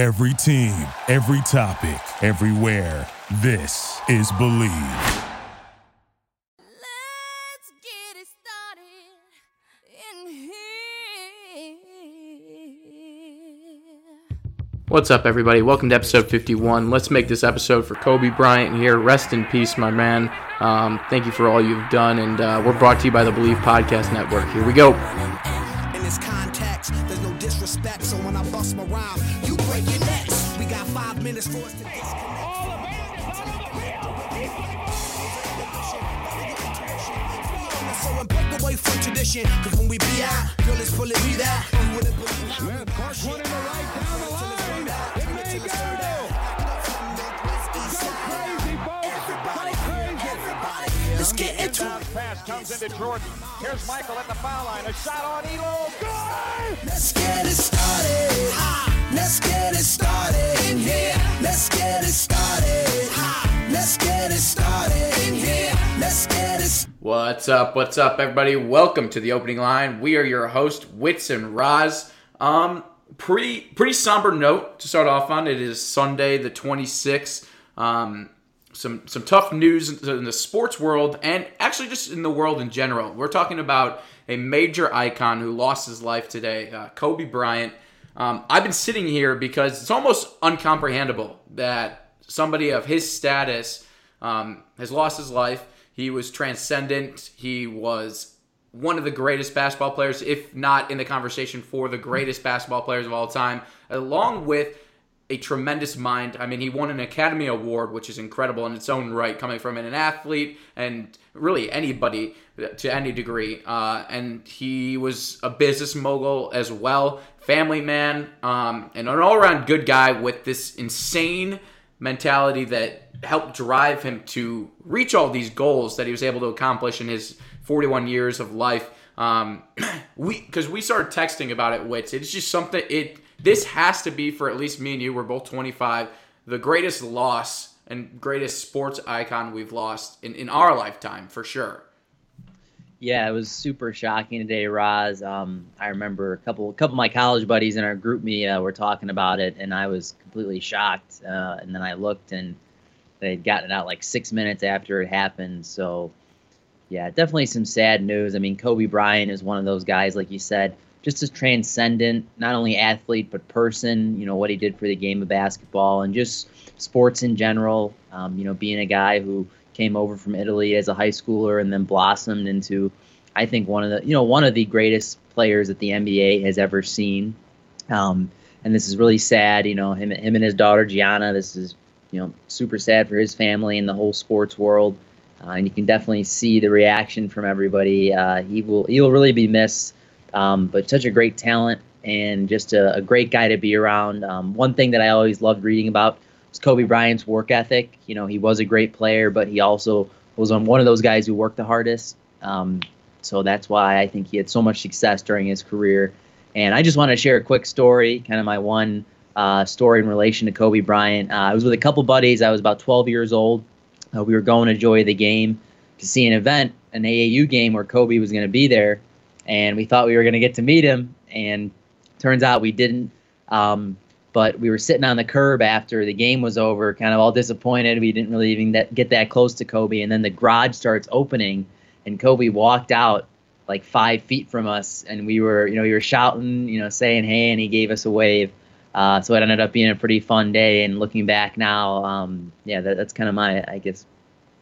Every team, every topic, everywhere. This is Believe. Let's get it started in here. What's up, everybody? Welcome to episode 51. Let's make this episode for Kobe Bryant here. Rest in peace, my man. Um, thank you for all you've done, and uh, we're brought to you by the Believe Podcast Network. Here we go. Got five minutes for us to disconnect. Break away from tradition, cause when we be out, girl, it's fully be that. You wouldn't believe how Let's get into it. Pass comes into Jordan. Here's Michael at the foul line. A shot on Elo. Good! Let's get it started. Ha! Let's get it started in here. Let's get it started. Let's get it started in here. Let's get it What's up? What's up, everybody? Welcome to the opening line. We are your host, Wits and Roz. Um, pretty pretty somber note to start off on. It is Sunday, the 26th. Um, some some tough news in the sports world and actually just in the world in general. We're talking about a major icon who lost his life today, uh, Kobe Bryant. Um, I've been sitting here because it's almost uncomprehendable that somebody of his status um, has lost his life. He was transcendent. He was one of the greatest basketball players, if not in the conversation for the greatest basketball players of all time, along with a tremendous mind. I mean, he won an Academy Award, which is incredible in its own right, coming from an athlete and really anybody to any degree. Uh, and he was a business mogul as well, family man, um, and an all around good guy with this insane mentality that helped drive him to reach all these goals that he was able to accomplish in his 41 years of life. Um, we because we started texting about it, Wits. It's just something. It this has to be for at least me and you. We're both 25. The greatest loss and greatest sports icon we've lost in, in our lifetime for sure. Yeah, it was super shocking today, Roz. Um, I remember a couple, a couple of my college buddies in our GroupMe uh, were talking about it, and I was completely shocked. Uh, and then I looked, and they'd gotten it out like six minutes after it happened. So, yeah, definitely some sad news. I mean, Kobe Bryant is one of those guys, like you said, just as transcendent, not only athlete but person. You know what he did for the game of basketball and just sports in general. Um, you know, being a guy who came over from Italy as a high schooler and then blossomed into, I think one of the you know one of the greatest players that the NBA has ever seen. Um, and this is really sad. You know, him him and his daughter Gianna. This is you know super sad for his family and the whole sports world. Uh, and you can definitely see the reaction from everybody. Uh, he will he will really be missed. Um, but such a great talent and just a, a great guy to be around. Um, one thing that I always loved reading about was Kobe Bryant's work ethic. You know, he was a great player, but he also was one of those guys who worked the hardest. Um, so that's why I think he had so much success during his career. And I just want to share a quick story, kind of my one uh, story in relation to Kobe Bryant. Uh, I was with a couple buddies. I was about 12 years old. Uh, we were going to enjoy the game to see an event, an AAU game where Kobe was going to be there and we thought we were going to get to meet him, and turns out we didn't. Um, but we were sitting on the curb after the game was over, kind of all disappointed. We didn't really even that, get that close to Kobe, and then the garage starts opening, and Kobe walked out like five feet from us, and we were, you know, we were shouting, you know, saying hey, and he gave us a wave. Uh, so it ended up being a pretty fun day. And looking back now, um, yeah, that, that's kind of my, I guess,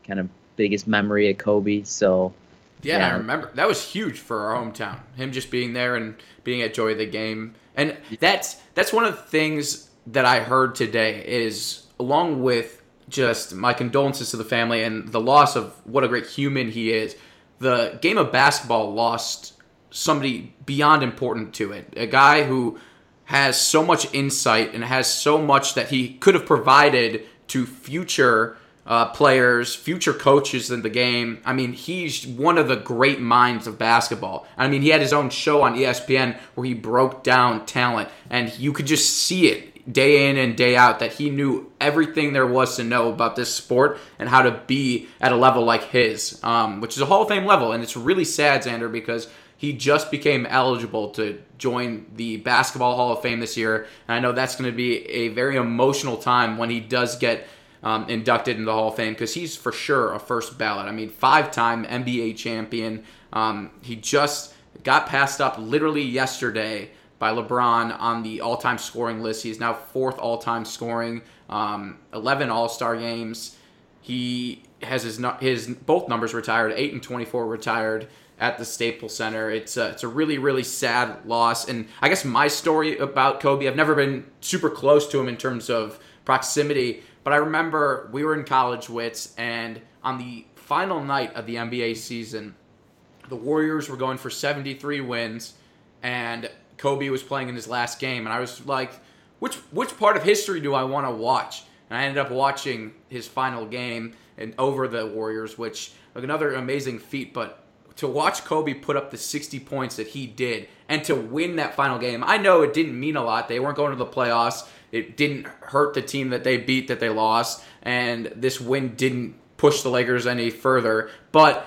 kind of biggest memory of Kobe. So Yeah, Yeah. I remember that was huge for our hometown. Him just being there and being at Joy of the Game, and that's that's one of the things that I heard today is along with just my condolences to the family and the loss of what a great human he is. The game of basketball lost somebody beyond important to it. A guy who has so much insight and has so much that he could have provided to future uh, players, future coaches in the game. I mean, he's one of the great minds of basketball. I mean, he had his own show on ESPN where he broke down talent, and you could just see it day in and day out that he knew everything there was to know about this sport and how to be at a level like his, um, which is a Hall of Fame level. And it's really sad, Xander, because he just became eligible to join the Basketball Hall of Fame this year. And I know that's going to be a very emotional time when he does get um, inducted into the Hall of Fame because he's for sure a first ballot. I mean, five time NBA champion. Um, he just got passed up literally yesterday by LeBron on the all time scoring list. He's now fourth all time scoring, um, 11 All Star games. He has his his both numbers retired, eight and 24 retired at the Staples Center. It's a, it's a really really sad loss, and I guess my story about Kobe, I've never been super close to him in terms of proximity, but I remember we were in college wits, and on the final night of the NBA season, the Warriors were going for 73 wins, and Kobe was playing in his last game, and I was like, which which part of history do I want to watch? And I ended up watching his final game and over the Warriors, which like another amazing feat. But to watch Kobe put up the 60 points that he did and to win that final game, I know it didn't mean a lot. They weren't going to the playoffs. It didn't hurt the team that they beat that they lost, and this win didn't push the Lakers any further. But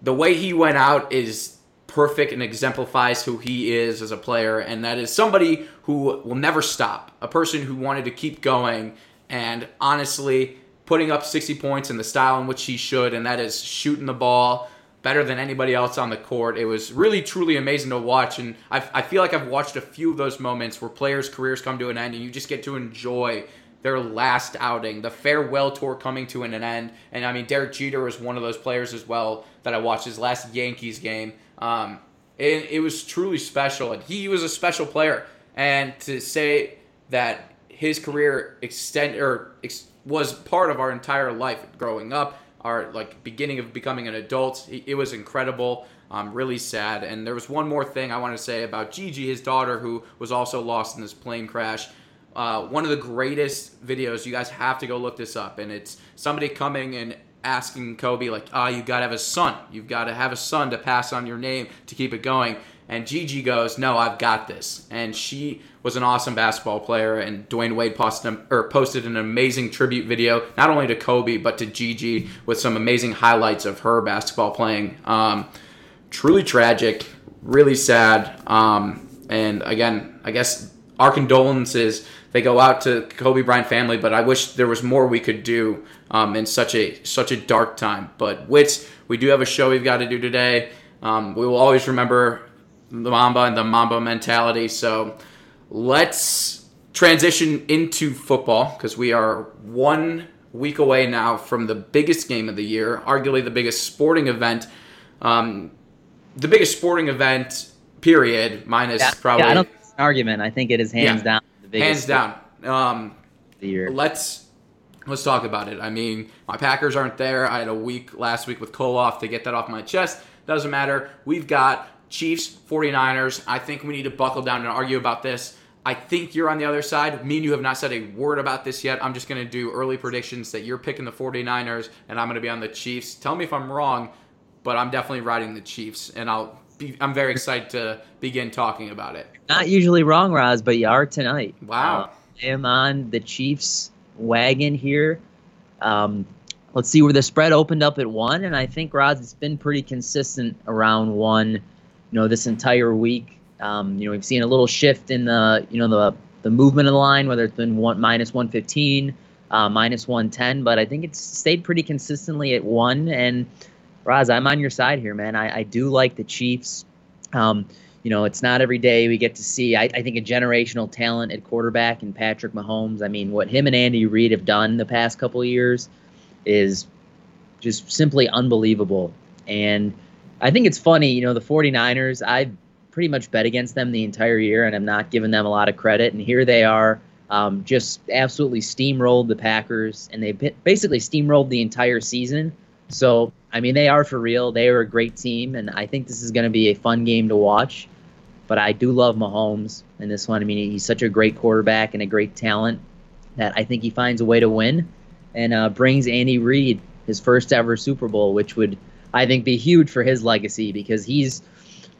the way he went out is perfect and exemplifies who he is as a player, and that is somebody who will never stop, a person who wanted to keep going, and honestly, putting up 60 points in the style in which he should, and that is shooting the ball better than anybody else on the court. It was really, truly amazing to watch, and I, I feel like I've watched a few of those moments where players' careers come to an end, and you just get to enjoy their last outing, the farewell tour coming to an end. And I mean, Derek Jeter was one of those players as well that I watched his last Yankees game. Um, it, it was truly special, and he was a special player. And to say that his career extend or ex, was part of our entire life growing up, like beginning of becoming an adult, it, it was incredible. Um, really sad. And there was one more thing I want to say about Gigi, his daughter, who was also lost in this plane crash. Uh, one of the greatest videos. You guys have to go look this up, and it's somebody coming and asking Kobe like, "Ah, oh, you got to have a son. You've got to have a son to pass on your name to keep it going." And Gigi goes, "No, I've got this." And she was an awesome basketball player, and Dwyane Wade posted, or posted an amazing tribute video, not only to Kobe but to Gigi, with some amazing highlights of her basketball playing. Um, truly tragic, really sad. Um, and again, I guess our condolences they go out to Kobe Bryant family, but I wish there was more we could do um, in such a such a dark time. But Wits, we do have a show we've got to do today. Um, we will always remember the Mamba and the Mamba mentality. So let's transition into football because we are one week away now from the biggest game of the year, arguably the biggest sporting event, um, the biggest sporting event. Period. Minus yeah, probably. Yeah, I don't think it's an argument. I think it is hands Yeah. down the biggest hands down. Um, the year. let's let's talk about it. I mean, my Packers aren't there. I had a week last week with Koloff to get that off my chest. Doesn't matter. We've got Chiefs, 49ers. I think we need to buckle down and argue about this. I think you're on the other side. Me and you have not said a word about this yet. I'm just going to do early predictions that you're picking the 49ers and I'm going to be on the Chiefs. Tell me if I'm wrong, but I'm definitely riding the Chiefs and I'll be I'm very excited to begin talking about it. Not usually wrong, Roz, but you are tonight. Wow. Uh, I am on the Chiefs wagon here. Um, let's see where the spread opened up at one, and I think Roz, it's been pretty consistent around one. You know, this entire week. Um, you know, we've seen a little shift in the you know the the movement of the line, whether it's been one minus one fifteen, uh, minus one ten, but I think it's stayed pretty consistently at one. And Raz, I'm on your side here, man. I, I do like the Chiefs. Um, you know, it's not every day we get to see, I, I think, a generational talent at quarterback in Patrick Mahomes. I mean, what him and Andy Reid have done the past couple years is just simply unbelievable. And I think it's funny, you know, the 49ers, I've pretty much bet against them the entire year, and I'm not giving them a lot of credit. And here they are, um, just absolutely steamrolled the Packers, and they've basically steamrolled the entire season. So, I mean, they are for real. They are a great team, and I think this is going to be a fun game to watch. But I do love Mahomes in this one. I mean, he's such a great quarterback and a great talent that I think he finds a way to win and uh, brings Andy Reid his first ever Super Bowl, which would, I think, be huge for his legacy because he's,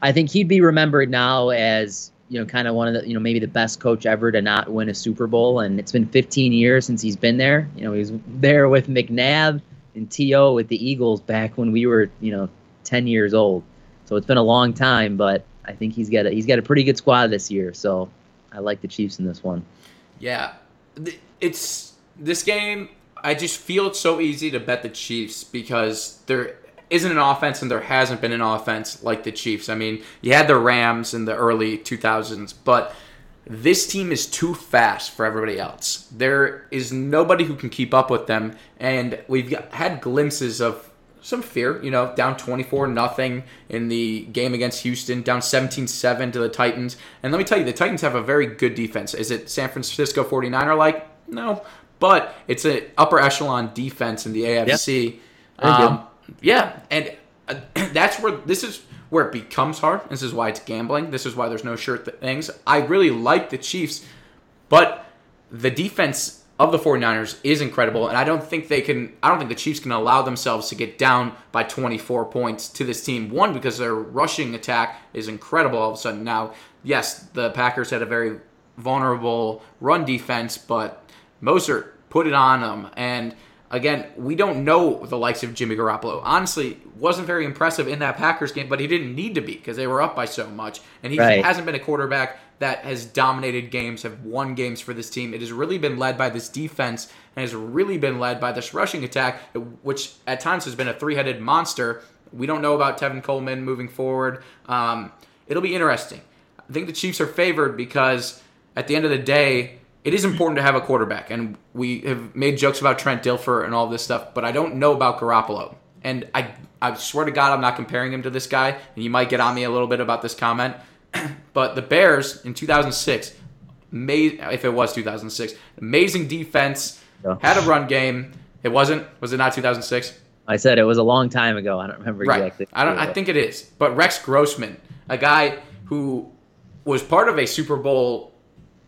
I think he'd be remembered now as, you know, kind of one of the, you know, maybe the best coach ever to not win a Super Bowl. And it's been 15 years since he's been there. You know, he's there with McNabb and T.O. with the Eagles back when we were, you know, 10 years old. so it's been a long time, but I think he's got a, he's got a pretty good squad this year. So I like the Chiefs in this one. Yeah, it's this game. I just feel it's so easy to bet the Chiefs because there isn't an offense and there hasn't been an offense like the Chiefs. I mean, you had the Rams in the early 2000s, but this team is too fast for everybody else. There is nobody who can keep up with them, and we've got, had glimpses of some fear, you know, down 24 nothing in the game against Houston, down 17-7 to the Titans. And let me tell you, the Titans have a very good defense. Is it San Francisco 49er like? No, but it's an upper echelon defense in the AFC. Good. Um, yeah, and uh, that's where this is where it becomes hard. This is why it's gambling. This is why there's no sure th- things. I really like the Chiefs, but the defense of the 49ers is incredible and I don't think they can I don't think the Chiefs can allow themselves to get down by 24 points to this team. One because their rushing attack is incredible all of a sudden. Now, yes, the Packers had a very vulnerable run defense, but Mostert put it on them and again, we don't know the likes of Jimmy Garoppolo. Honestly, wasn't very impressive in that Packers game, but he didn't need to be because they were up by so much. And he Right. hasn't been a quarterback that has dominated games, have won games for this team. It has really been led by this defense and has really been led by this rushing attack, which at times has been a three-headed monster. We don't know about Tevin Coleman moving forward. Um, it'll be interesting. I think the Chiefs are favored because at the end of the day, it is important to have a quarterback, and we have made jokes about Trent Dilfer and all this stuff, but I don't know about Garoppolo. And I, I swear to God, I'm not comparing him to this guy, and you might get on me a little bit about this comment. but the Bears in 2006, ama- if it was 2006, amazing defense, Yeah. had a run game. It wasn't, was it not 2006? I said it was a long time ago. I don't remember Right. exactly. I don't. I think it is. But Rex Grossman, a guy who was part of a Super Bowl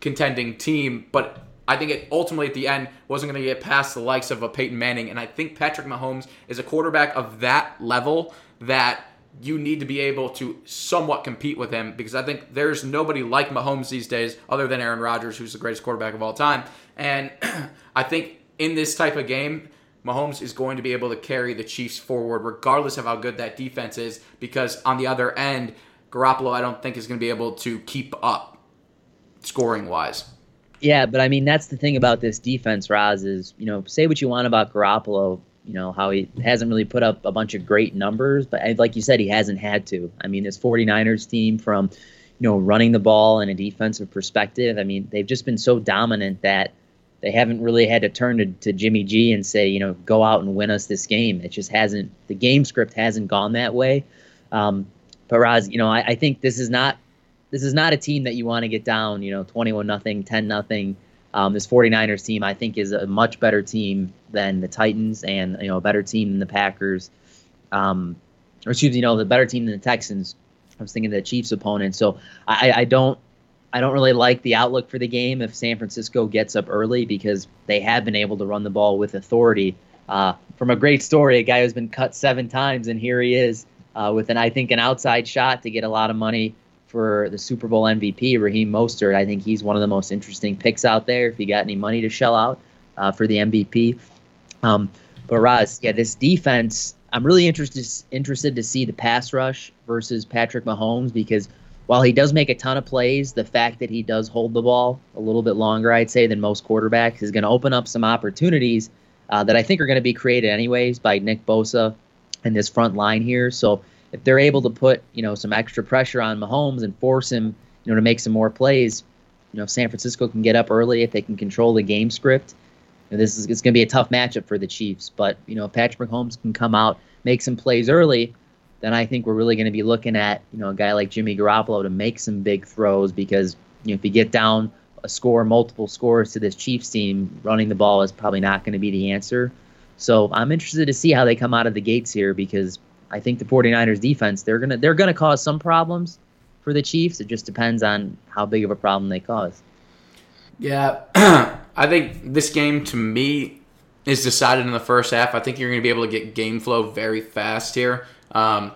contending team, but I think it ultimately at the end wasn't going to get past the likes of a Peyton Manning. And I think Patrick Mahomes is a quarterback of that level that you need to be able to somewhat compete with him because I think there's nobody like Mahomes these days other than Aaron Rodgers, who's the greatest quarterback of all time. And I think in this type of game, Mahomes is going to be able to carry the Chiefs forward regardless of how good that defense is because on the other end, Garoppolo I don't think is going to be able to keep up scoring wise. Yeah, but I mean that's the thing about this defense, Roz, is you know say what you want about Garoppolo, you know how he hasn't really put up a bunch of great numbers, but like you said, he hasn't had to. I mean, this 49ers team from you know running the ball in a defensive perspective, I mean they've just been so dominant that they haven't really had to turn to, to Jimmy G and say you know go out and win us this game. It just hasn't. The game script hasn't gone that way. Um, but Roz, you know I, I think this is not this is not a team that you want to get down, you know, 21 nothing, 10 nothing. Um, this 49ers team, I think, is a much better team than the Titans and, you know, a better team than the Packers. Um, or excuse me, you know, the better team than the Texans. I was thinking the Chiefs opponent. So I, I don't I don't really like the outlook for the game if San Francisco gets up early because they have been able to run the ball with authority. Uh, from a great story, a guy who's been cut seven times, and here he is uh, with an I think an outside shot to get a lot of money for the Super Bowl MVP, Raheem Mostert. I think he's one of the most interesting picks out there. If you got any money to shell out uh, for the MVP, um, but Roz, yeah, this defense, I'm really interested interested to see the pass rush versus Patrick Mahomes because while he does make a ton of plays, the fact that he does hold the ball a little bit longer, I'd say, than most quarterbacks is going to open up some opportunities uh, that I think are going to be created anyways by Nick Bosa and this front line here. So if they're able to put you know some extra pressure on Mahomes and force him you know to make some more plays, you know if San Francisco can get up early if they can control the game script. you know, this is it's going to be a tough matchup for the Chiefs, but you know if Patrick Mahomes can come out make some plays early, then I think we're really going to be looking at you know a guy like Jimmy Garoppolo to make some big throws because you know if you get down a score, multiple scores to this Chiefs team, running the ball is probably not going to be the answer. So I'm interested to see how they come out of the gates here because I think the 49ers defense they're gonna they're gonna cause some problems for the Chiefs. It just depends on how big of a problem they cause. Yeah, I think this game to me is decided in the first half. I think you're going to be able to get game flow very fast here. Um,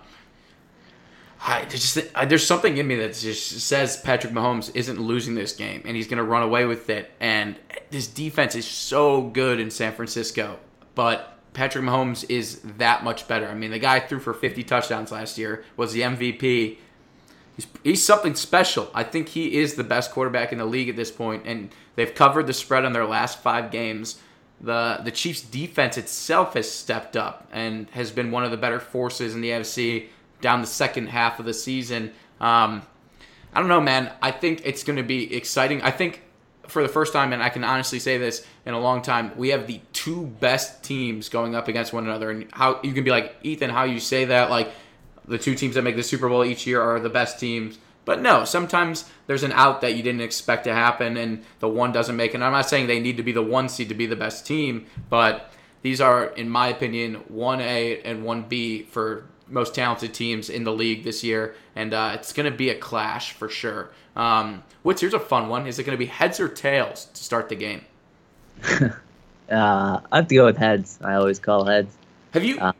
I just I, there's something in me that just says Patrick Mahomes isn't losing this game and he's going to run away with it. And this defense is so good in San Francisco, but Patrick Mahomes is that much better. I mean, the guy threw for 50 touchdowns last year, was the MVP. He's, he's something special. I think he is the best quarterback in the league at this point, and they've covered the spread on their last five games. The the Chiefs' defense itself has stepped up and has been one of the better forces in the AFC down the second half of the season. Um, I don't know, man. I think it's going to be exciting. I think for the first time, and I can honestly say this in a long time, we have the two best teams going up against one another. And how you can be like Ethan, how you say that, like the two teams that make the Super Bowl each year are the best teams. But no, sometimes there's an out that you didn't expect to happen, and the one doesn't make it. And I'm not saying they need to be the one seed to be the best team, but these are, in my opinion, one A and one B for most talented teams in the league this year, and uh, it's going to be a clash for sure. Um, what's here's a fun one? Is it going to be heads or tails to start the game? Uh, I have to go with heads. I always call heads. Have you Uh,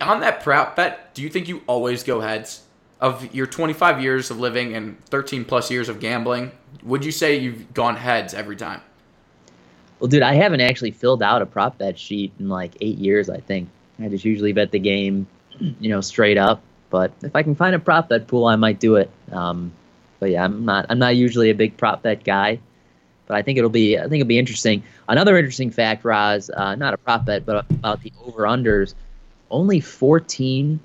on that prop bet? Do you think you always go heads? Of your 25 years of living and 13 plus years of gambling, would you say you've gone heads every time? Well, dude, I haven't actually filled out a prop bet sheet in like eight years. I think I just usually bet the game, you know, straight up. But if I can find a prop bet pool, I might do it. Um, but yeah, I'm not. I'm not usually a big prop bet guy. But I think it'll be. I think it'll be interesting. Another interesting fact, Roz, uh, not a prop bet, but about the over unders. Only 14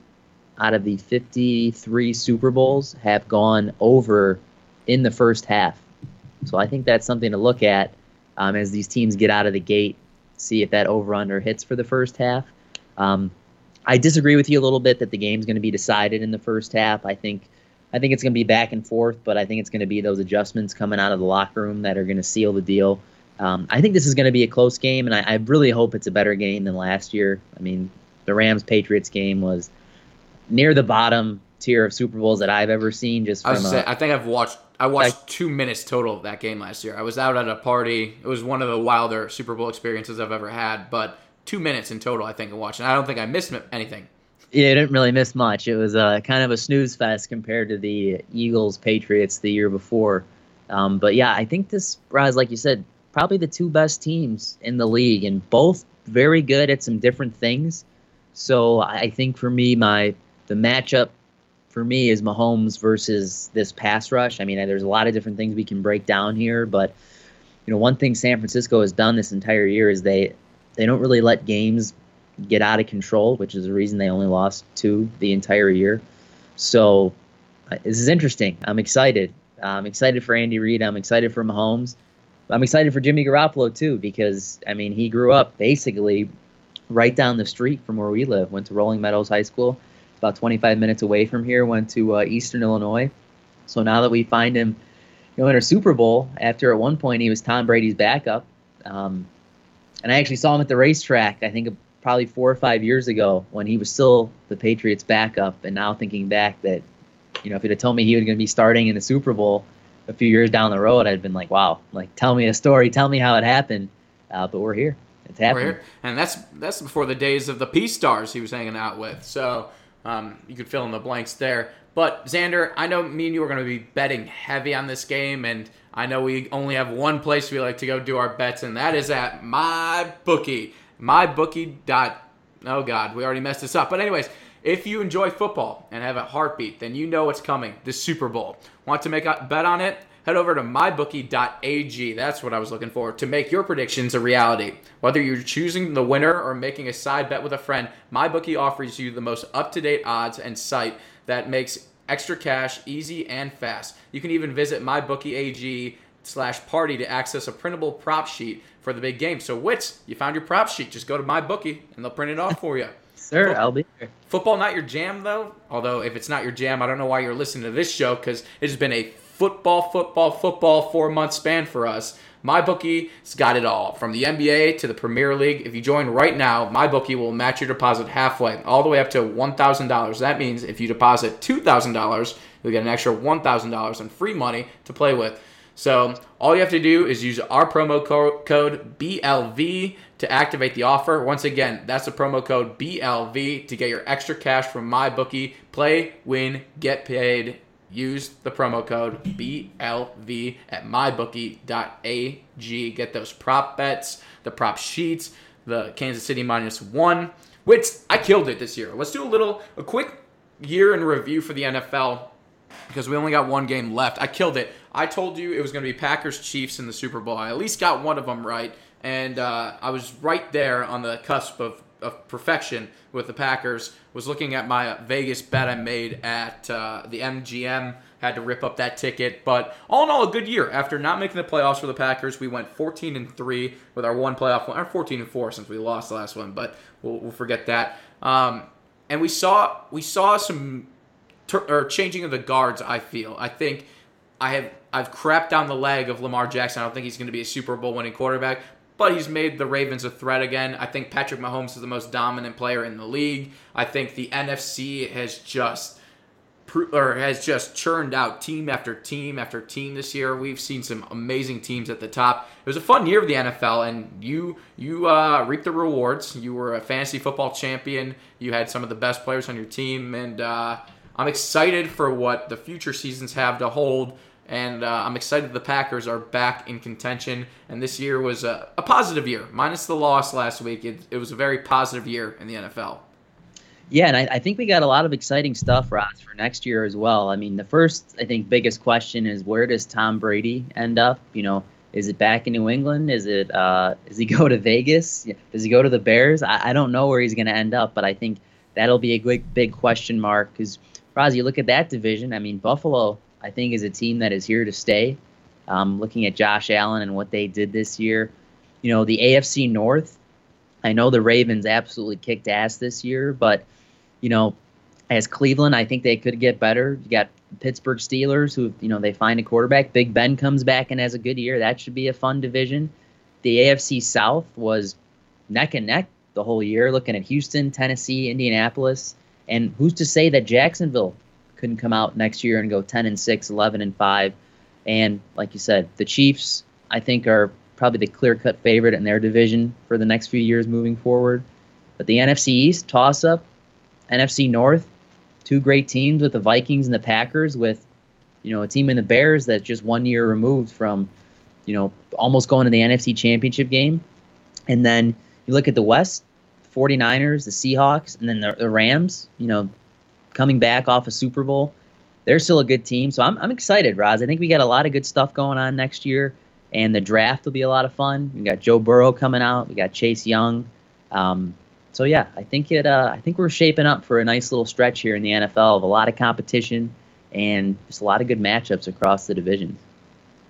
out of the 53 Super Bowls have gone over in the first half. So I think that's something to look at um, as these teams get out of the gate, see if that over under hits for the first half. Um, I disagree with you a little bit that the game's going to be decided in the first half. I think I think it's going to be back and forth, but I think it's going to be those adjustments coming out of the locker room that are going to seal the deal. Um, I think this is going to be a close game, and I, I really hope it's a better game than last year. I mean, the Rams Patriots game was near the bottom tier of Super Bowls that I've ever seen. Just I from was a, say, I think I've watched. I watched two minutes total of that game last year. I was out at a party. It was one of the wilder Super Bowl experiences I've ever had. But two minutes in total, I think, of watching. I don't think I missed anything. Yeah, I didn't really miss much. It was uh, kind of a snooze fest compared to the Eagles Patriots the year before. Um, but yeah, I think this, Roz, like you said, probably the two best teams in the league, and both very good at some different things. So I think for me, my the matchup for me is Mahomes versus this pass rush. I mean, there's a lot of different things we can break down here, but you know, one thing San Francisco has done this entire year is they they don't really let games get out of control, which is the reason they only lost two the entire year. So uh, this is interesting. I'm excited. I'm excited for Andy Reid. I'm excited for Mahomes. I'm excited for Jimmy Garoppolo too because I mean he grew up basically right down the street from where we live. Went to Rolling Meadows High School, about 25 minutes away from here. Went to uh, Eastern Illinois. So now that we find him, you know, in a Super Bowl, after at one point he was Tom Brady's backup, um, and I actually saw him at the racetrack. I think probably four or five years ago when he was still the Patriots' backup. And now thinking back that, you know, if he'd have told me he was going to be starting in the Super Bowl a few years down the road, I'd been like, wow, like tell me a story, tell me how it happened. Uh, but we're here. It's happening. here. And that's that's before the days of the P stars he was hanging out with. So um, you could fill in the blanks there. But Xander, I know me and you are going to be betting heavy on this game, and I know we only have one place we like to go do our bets, and that is at my bookie. MyBookie. Dot, oh God, we already messed this up. But anyways, if you enjoy football and have a heartbeat, then you know what's coming. The Super Bowl. Want to make a bet on it? Head over to mybookie.ag. That's what I was looking for to make your predictions a reality. Whether you're choosing the winner or making a side bet with a friend, MyBookie offers you the most up-to-date odds and site that makes extra cash easy and fast. You can even visit mybookie.ag slash party to access a printable prop sheet for the big game. So, Wits, you found your prop sheet. Just go to MyBookie and they'll print it off for you. Sir, I'll be here. Football not your jam though. Although if it's not your jam, I don't know why you're listening to this show because it has been a football, football, football four month span for us. MyBookie's got it all from the NBA to the Premier League. If you join right now, MyBookie will match your deposit halfway, all the way up to one thousand dollars. That means if you deposit two thousand dollars, you'll get an extra one thousand dollars in free money to play with. So all you have to do is use our promo co- code BLV to activate the offer. Once again, that's the promo code BLV to get your extra cash from MyBookie. Play, win, get paid. Use the promo code BLV at mybookie.ag. Get those prop bets, the prop sheets, the Kansas City minus one, which I killed it this year. Let's do a little, a quick year in review for the NFL because we only got one game left. I killed it. I told you it was going to be Packers Chiefs in the Super Bowl. I at least got one of them right, and uh, I was right there on the cusp of, of perfection with the Packers. Was looking at my Vegas bet I made at uh, the MGM. Had to rip up that ticket, but all in all, a good year. After not making the playoffs for the Packers, we went 14 and three with our one playoff one, or 14 and four since we lost the last one. But we'll, we'll forget that. Um, and we saw we saw some tur- or changing of the guards. I feel. I think I have I've crapped down the leg of Lamar Jackson. I don't think he's going to be a Super Bowl winning quarterback, but he's made the Ravens a threat again. I think Patrick Mahomes is the most dominant player in the league. I think the NFC has just or has just churned out team after team after team this year. We've seen some amazing teams at the top. It was a fun year of the NFL, and you you uh, reaped the rewards. You were a fantasy football champion. You had some of the best players on your team, and uh, I'm excited for what the future seasons have to hold. And uh, I'm excited the Packers are back in contention. And this year was a, a positive year, minus the loss last week. It, it was a very positive year in the NFL. Yeah, and I, I think we got a lot of exciting stuff, Ross, for next year as well. I mean, the first, I think, biggest question is where does Tom Brady end up? You know, is it back in New England? Is it uh, does he go to Vegas? Does he go to the Bears? I, I don't know where he's going to end up, but I think that'll be a big, big question mark because, Roz, you look at that division. I mean, Buffalo, I think, is a team that is here to stay. Um, looking at Josh Allen and what they did this year, you know, the AFC North. I know the Ravens absolutely kicked ass this year, but you know, as Cleveland, I think they could get better. You got Pittsburgh Steelers, who you know they find a quarterback. Big Ben comes back and has a good year. That should be a fun division. The AFC South was neck and neck the whole year, looking at Houston, Tennessee, Indianapolis, and who's to say that Jacksonville couldn't come out next year and go 10 and 6, 11 and 5. And like you said, the Chiefs, I think, are probably the clear-cut favorite in their division for the next few years moving forward. But the NFC East toss-up, NFC North, two great teams with the Vikings and the Packers, with you know a team in the Bears that's just one year removed from you know almost going to the NFC Championship game, and then you look at the West, 49ers, the Seahawks, and then the, the Rams. You know, coming back off a Super Bowl, they're still a good team. So I'm I'm excited, Roz. I think we got a lot of good stuff going on next year, and the draft will be a lot of fun. We got Joe Burrow coming out. We got Chase Young. Um, so yeah, I think it. Uh, I think we're shaping up for a nice little stretch here in the NFL of a lot of competition and just a lot of good matchups across the divisions.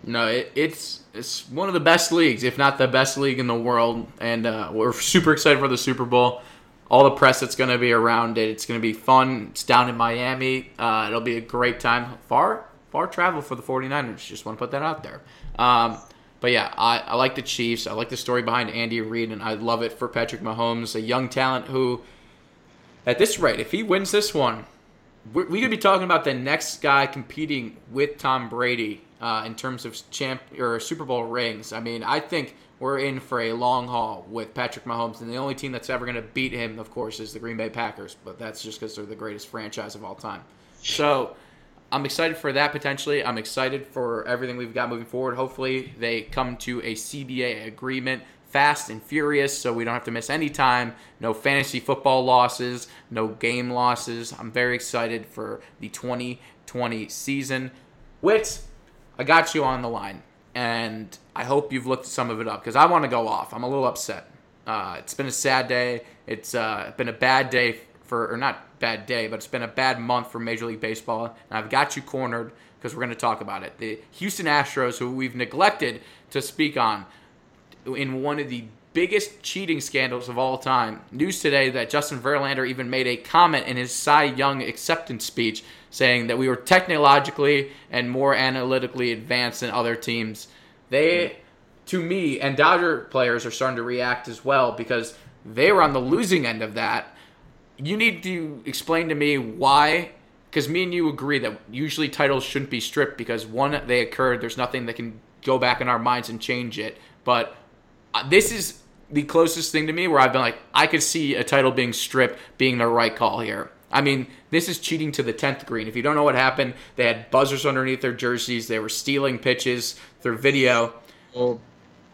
No, it, it's it's one of the best leagues, if not the best league in the world, and uh, we're super excited for the Super Bowl. All the press that's going to be around it. It's going to be fun. It's down in Miami. Uh, it'll be a great time. Far far travel for the 49ers. Just want to put that out there. Um, but yeah, I, I like the Chiefs. I like the story behind Andy Reid, and I love it for Patrick Mahomes, a young talent who, at this rate, if he wins this one, we we could be talking about the next guy competing with Tom Brady uh, in terms of champ or Super Bowl rings. I mean, I think we're in for a long haul with Patrick Mahomes, and the only team that's ever going to beat him, of course, is the Green Bay Packers. But that's just because they're the greatest franchise of all time. So. I'm excited for that potentially. I'm excited for everything we've got moving forward. Hopefully, they come to a CBA agreement fast and furious so we don't have to miss any time. No fantasy football losses, no game losses. I'm very excited for the 2020 season. Wits, I got you on the line, and I hope you've looked some of it up because I want to go off. I'm a little upset. Uh, it's been a sad day. It's uh, been a bad day for, or not bad day, but it's been a bad month for Major League Baseball. And I've got you cornered because we're going to talk about it. The Houston Astros, who we've neglected to speak on in one of the biggest cheating scandals of all time. News today that Justin Verlander even made a comment in his Cy Young acceptance speech saying that we were technologically and more analytically advanced than other teams. They, to me, and Dodger players are starting to react as well because they were on the losing end of that you need to explain to me why because me and you agree that usually titles shouldn't be stripped because one they occurred there's nothing that can go back in our minds and change it but uh, this is the closest thing to me where i've been like i could see a title being stripped being the right call here i mean this is cheating to the 10th green if you don't know what happened they had buzzers underneath their jerseys they were stealing pitches through video Well,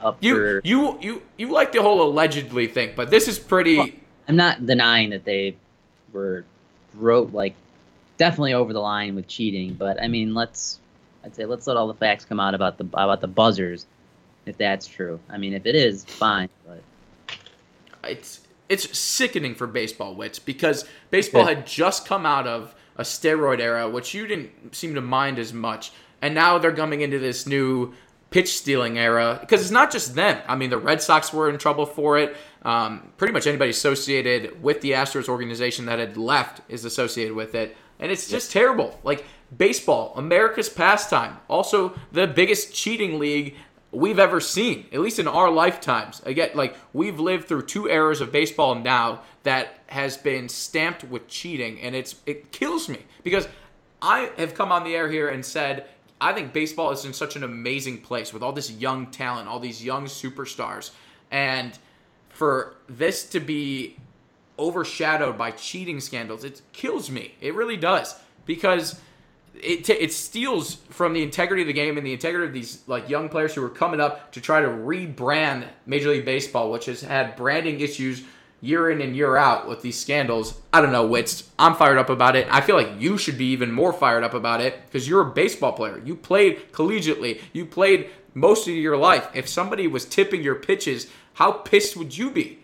up You you you you like the whole allegedly thing, but this is pretty. I'm not denying that they were wrote like definitely over the line with cheating, but I mean, let's I'd say let's let all the facts come out about the about the buzzers, if that's true. I mean, if it is, fine. But it's it's sickening for baseball wits because baseball Yeah. had just come out of a steroid era, which you didn't seem to mind as much, and now they're coming into this new pitch stealing era because it's not just them. I mean, the Red Sox were in trouble for it. Um, pretty much anybody associated with the Astros organization that had left is associated with it, and it's just terrible. Like baseball, America's pastime, also the biggest cheating league we've ever seen, at least in our lifetimes. Again, like we've lived through two eras of baseball now that has been stamped with cheating, and it's it kills me because I have come on the air here and said I think baseball is in such an amazing place with all this young talent, all these young superstars, and for this to be overshadowed by cheating scandals, it kills me. It really does because it t- it steals from the integrity of the game and the integrity of these like young players who are coming up to try to rebrand Major League Baseball, which has had branding issues year in and year out with these scandals. I don't know, Wits. I'm fired up about it. I feel like you should be even more fired up about it because you're a baseball player. You played collegiately. You played most of your life. If somebody was tipping your pitches, how pissed would you be?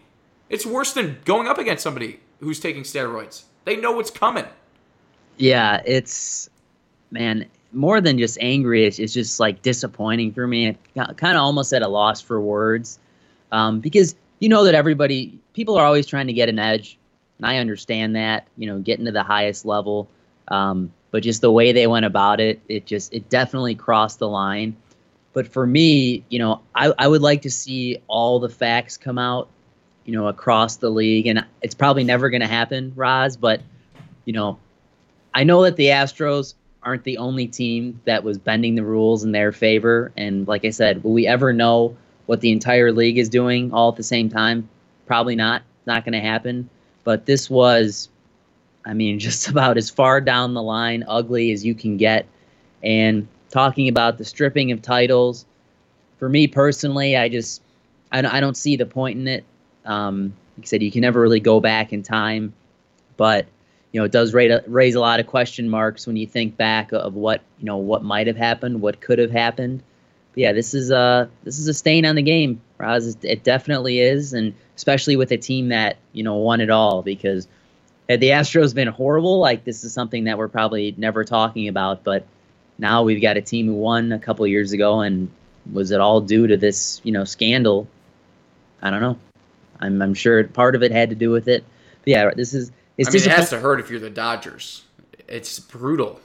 It's worse than going up against somebody who's taking steroids. They know what's coming. yeah, it's man more than just angry. It's, it's just like disappointing for me. Kind of almost at a loss for words um, because you know that everybody people are always trying to get an edge, and I understand that. You know, getting to the highest level. Um, but just the way they went about it, it just it definitely crossed the line. But for me, you know, I, I would like to see all the facts come out, you know, across the league, and it's probably never going to happen, Roz. But you know, I know that the Astros aren't the only team that was bending the rules in their favor. And like I said, will we ever know what the entire league is doing all at the same time? Probably not. Not going to happen. But this was, I mean, just about as far down the line, ugly as you can get. And talking about the stripping of titles, for me personally, I just, I don't, I don't see the point in it. Um, like I said, you can never really go back in time, but you know, it does raise a, raise a lot of question marks when you think back of what you know what might have happened, what could have happened. But yeah, this is a this is a stain on the game, Roz. It definitely is, and especially with a team that you know won it all. Because had the Astros been horrible, like this is something that we're probably never talking about. But now we've got a team who won a couple years ago, and was it all due to this you know scandal? I don't know. I'm I'm sure part of it had to do with it. But yeah, this is. It's I mean, it has to hurt if you're the Dodgers. It's brutal.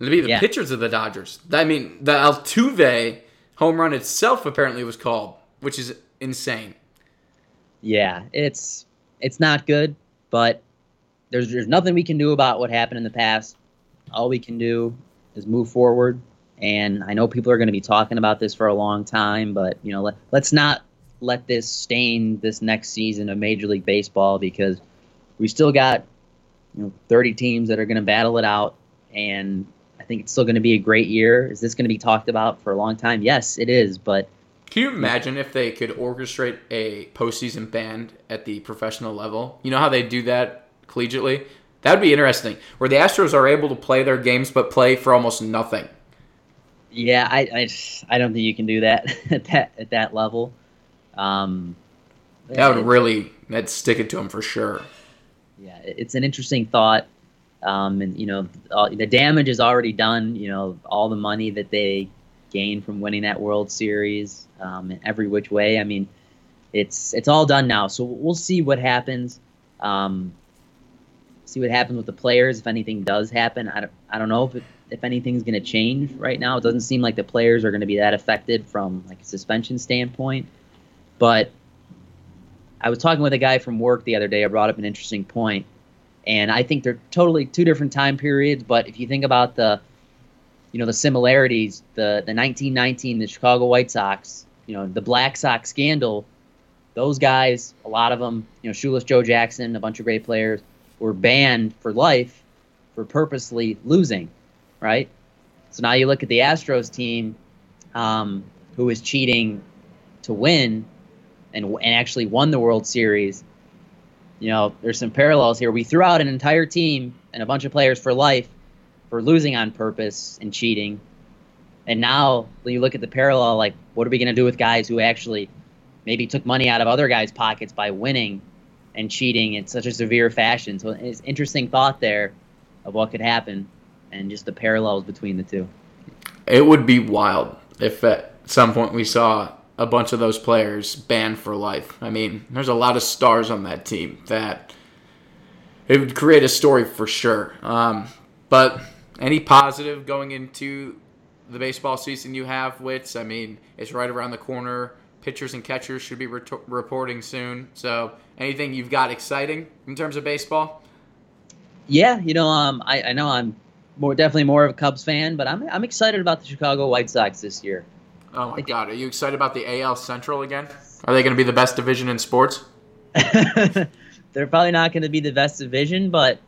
To be the Yeah. pitchers of the Dodgers. I mean, the Altuve home run itself apparently was called, which is insane. Yeah, it's it's not good, but there's there's nothing we can do about what happened in the past. All we can do is move forward. And I know people are going to be talking about this for a long time, but you know, let, let's not let this stain this next season of Major League Baseball because we still got you know 30 teams that are going to battle it out, and I think it's still going to be a great year. Is this going to be talked about for a long time? Yes, it is, but Can you imagine if they could orchestrate a postseason band at the professional level? You know how they do that collegiately? That would be interesting. Where the Astros are able to play their games but play for almost nothing. Yeah, I, I, I don't think you can do that at that at that level. Um, That would really that'd stick it to them for sure. Yeah, it's an interesting thought. Um, and you know, all, the damage is already done. You know, all the money that they gained from winning that World Series, um, in every which way. I mean, it's it's all done now. So we'll see what happens. Um, see what happens with the players if anything does happen. I don't I don't know if it, if anything's going to change right now. It doesn't seem like the players are going to be that affected from like a suspension standpoint. But I was talking with a guy from work the other day. I brought up an interesting point, and I think they're totally two different time periods. But if you think about the, you know, the similarities, the the 1919, the Chicago White Sox, you know, the Black Sox scandal, those guys, a lot of them, you know, Shoeless Joe Jackson, a bunch of great players, were banned for life for purposely losing, right? So now you look at the Astros team, um, who is cheating to win and and actually won the World Series. You know, there's some parallels here. We threw out an entire team and a bunch of players for life for losing on purpose and cheating. And now when you look at the parallel, like what are we going to do with guys who actually maybe took money out of other guys' pockets by winning and cheating in such a severe fashion? So it's interesting thought there of what could happen and just the parallels between the two. It would be wild if at some point we saw a bunch of those players banned for life. I mean, there's a lot of stars on that team that it would create a story for sure. Um, but any positive going into the baseball season you have, Wits? I mean, it's right around the corner. Pitchers and catchers should be ret- reporting soon. So, anything you've got exciting in terms of baseball? Yeah, you know, um, I, I know I'm more definitely more of a Cubs fan, but I'm I'm excited about the Chicago White Sox this year. Oh my God, are you excited about the AL Central again? Are they going to be the best division in sports? They're probably not going to be the best division, but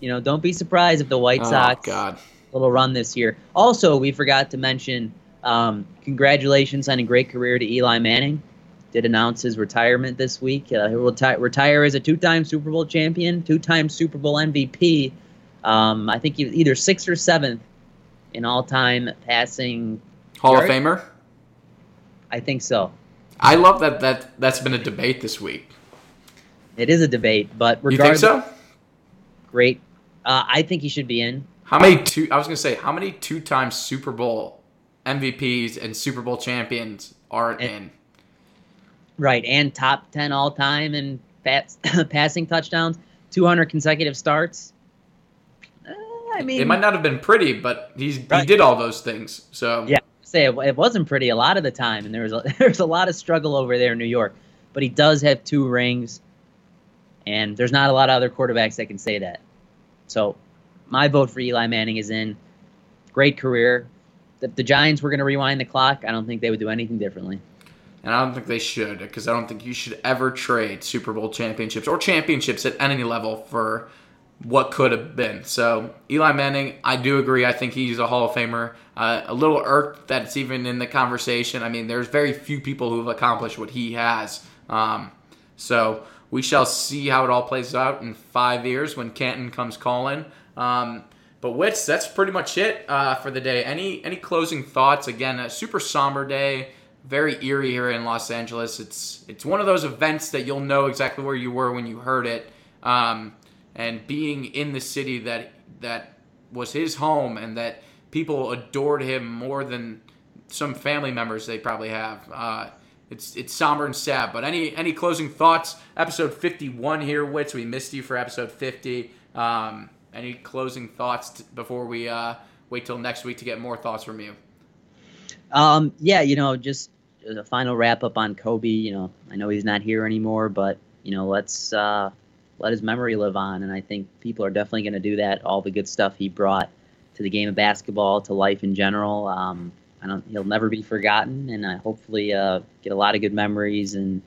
you know, don't be surprised if the White Oh Sox God. little run this year. Also, we forgot to mention um, congratulations on a great career to Eli Manning. Did announce his retirement this week. Uh, he'll reti- retire as a two-time Super Bowl champion, two-time Super Bowl MVP. Um, I think he was either sixth or seventh in all-time passing. Hall Yard? of Famer? I think so. I love that that that's been a debate this week. It is a debate, but You think so? great. Uh, I think he should be in. How many two? I was gonna say how many two-time Super Bowl MVPs and Super Bowl champions aren't And- in? Right, and top 10 all time in pass, passing touchdowns, 200 consecutive starts. Uh, I mean, It might not have been pretty, but he's he did all those things. So yeah, say it, it wasn't pretty a lot of the time, and there was a, there was a lot of struggle over there in New York. But he does have two rings, and there's not a lot of other quarterbacks that can say that. So, my vote for Eli Manning is in. Great career. If the Giants were going to rewind the clock, I don't think they would do anything differently. And I don't think they should, because I don't think you should ever trade Super Bowl championships or championships at any level for what could have been. So Eli Manning, I do agree. I think he's a Hall of Famer. Uh, a little irked that it's even in the conversation. I mean, there's very few people who have accomplished what he has. Um, so we shall see how it all plays out in five years when Canton comes calling. Um, but Wits, that's pretty much it uh, for the day. Any any closing thoughts? Again, a super somber day very eerie here in Los Angeles. It's it's one of those events that you'll know exactly where you were when you heard it, um, and being in the city that that was his home and that people adored him more than some family members they probably have. Uh, it's it's somber and sad. But any any closing thoughts? Episode fifty one here, Wits. We missed you for episode fifty. Um, any closing thoughts t- before we uh, wait till next week to get more thoughts from you? Um, yeah, you know, just a final wrap up on Kobe. You know, I know he's not here anymore, but you know, let's uh, let his memory live on. And I think people are definitely going to do that. All the good stuff he brought to the game of basketball, to life in general. Um, I don't. He'll never be forgotten, and I hopefully uh, get a lot of good memories and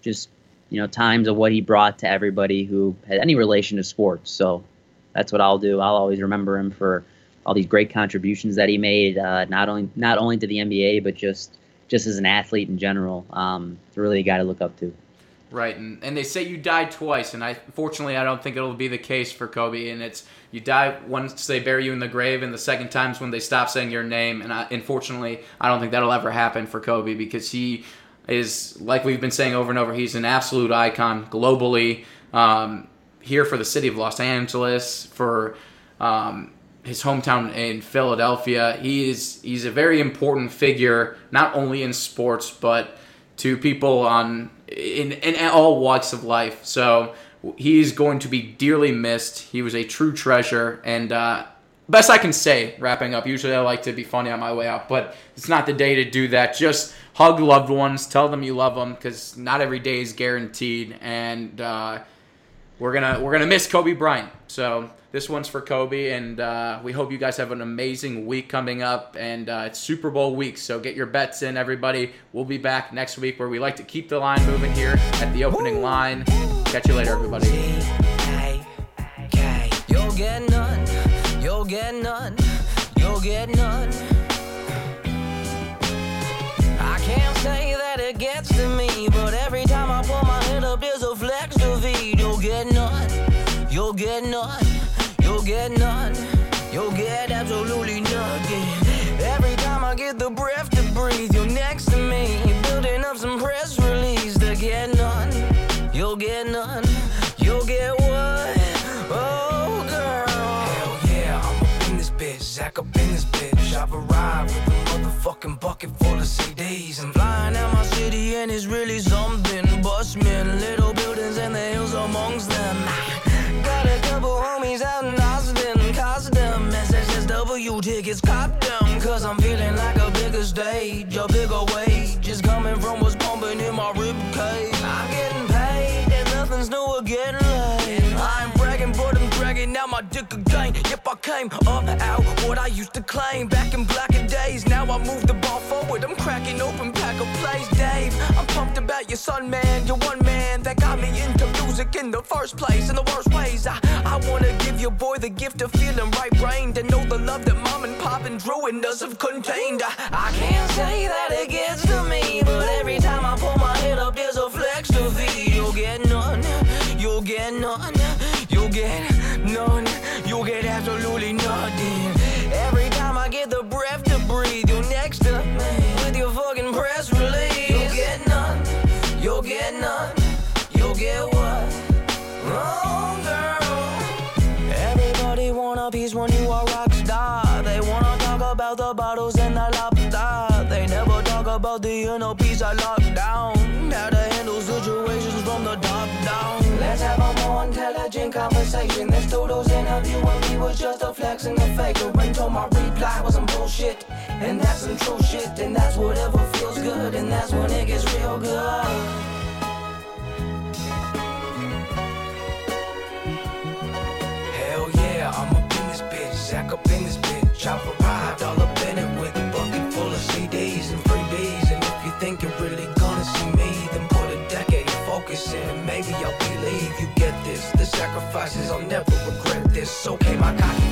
just you know times of what he brought to everybody who had any relation to sports. So that's what I'll do. I'll always remember him for all these great contributions that he made, uh, not only not only to the NBA but just just as an athlete in general. Um, really a guy to look up to. Right, and, and they say you die twice, and I fortunately I don't think it'll be the case for Kobe. And it's you die once they bury you in the grave, and the second time's when they stop saying your name. And I, unfortunately, I don't think that'll ever happen for Kobe because he is like we've been saying over and over. He's an absolute icon globally. Um, here for the city of Los Angeles, for um, his hometown in Philadelphia. He is he's a very important figure, not only in sports but to people on in in all walks of life. So he's going to be dearly missed. He was a true treasure, and uh, best I can say. Wrapping up. Usually I like to be funny on my way out, but it's not the day to do that. Just hug loved ones, tell them you love them, because not every day is guaranteed, and. Uh, we're gonna we're gonna miss Kobe Bryant. So this one's for Kobe, and uh, we hope you guys have an amazing week coming up. And uh, it's Super Bowl week, so get your bets in, everybody. We'll be back next week where we like to keep the line moving here at the opening line. Catch you later, everybody. You'll get none. You'll get none. You'll get none. A motherfucking bucket full of CDs. I'm flying out my city and it's really something. Bushmen, little buildings and the hills amongst them. Got a couple homies out in Austin, cost them SXSW tickets, cop them. Cause I'm feeling like a bigger stage, a bigger wage is coming from what's pumping in my rib cage. I'm getting paid and nothing's new or getting laid. I ain't bragging, but I'm dragging my dick again. Yep, I came up out what I used to claim back in blacker days. Now I move your son, man. You're one man that got me into music in the first place, in the worst ways. I, I wanna give your boy the gift of feeling right brained and know the love that mom and pop and Drew and us have contained. I, I can't say that it you are rock star. They wanna talk about the bottles and the lobster. They never talk about the inner peace I locked down. How to handle situations from the top down. Let's have a more intelligent conversation. This Dodo's interviewing me was just a flex and a faker. told my reply was some bullshit. And that's some true shit. And that's whatever feels good. And that's when it gets real good. Zach up in this bitch. I've arrived all up in it with a bucket full of CDs and freebies. And if you think you're really gonna see me, then put a decade of focus in. and Maybe I'll believe you get this. The sacrifices, I'll never regret this. Okay, my cocky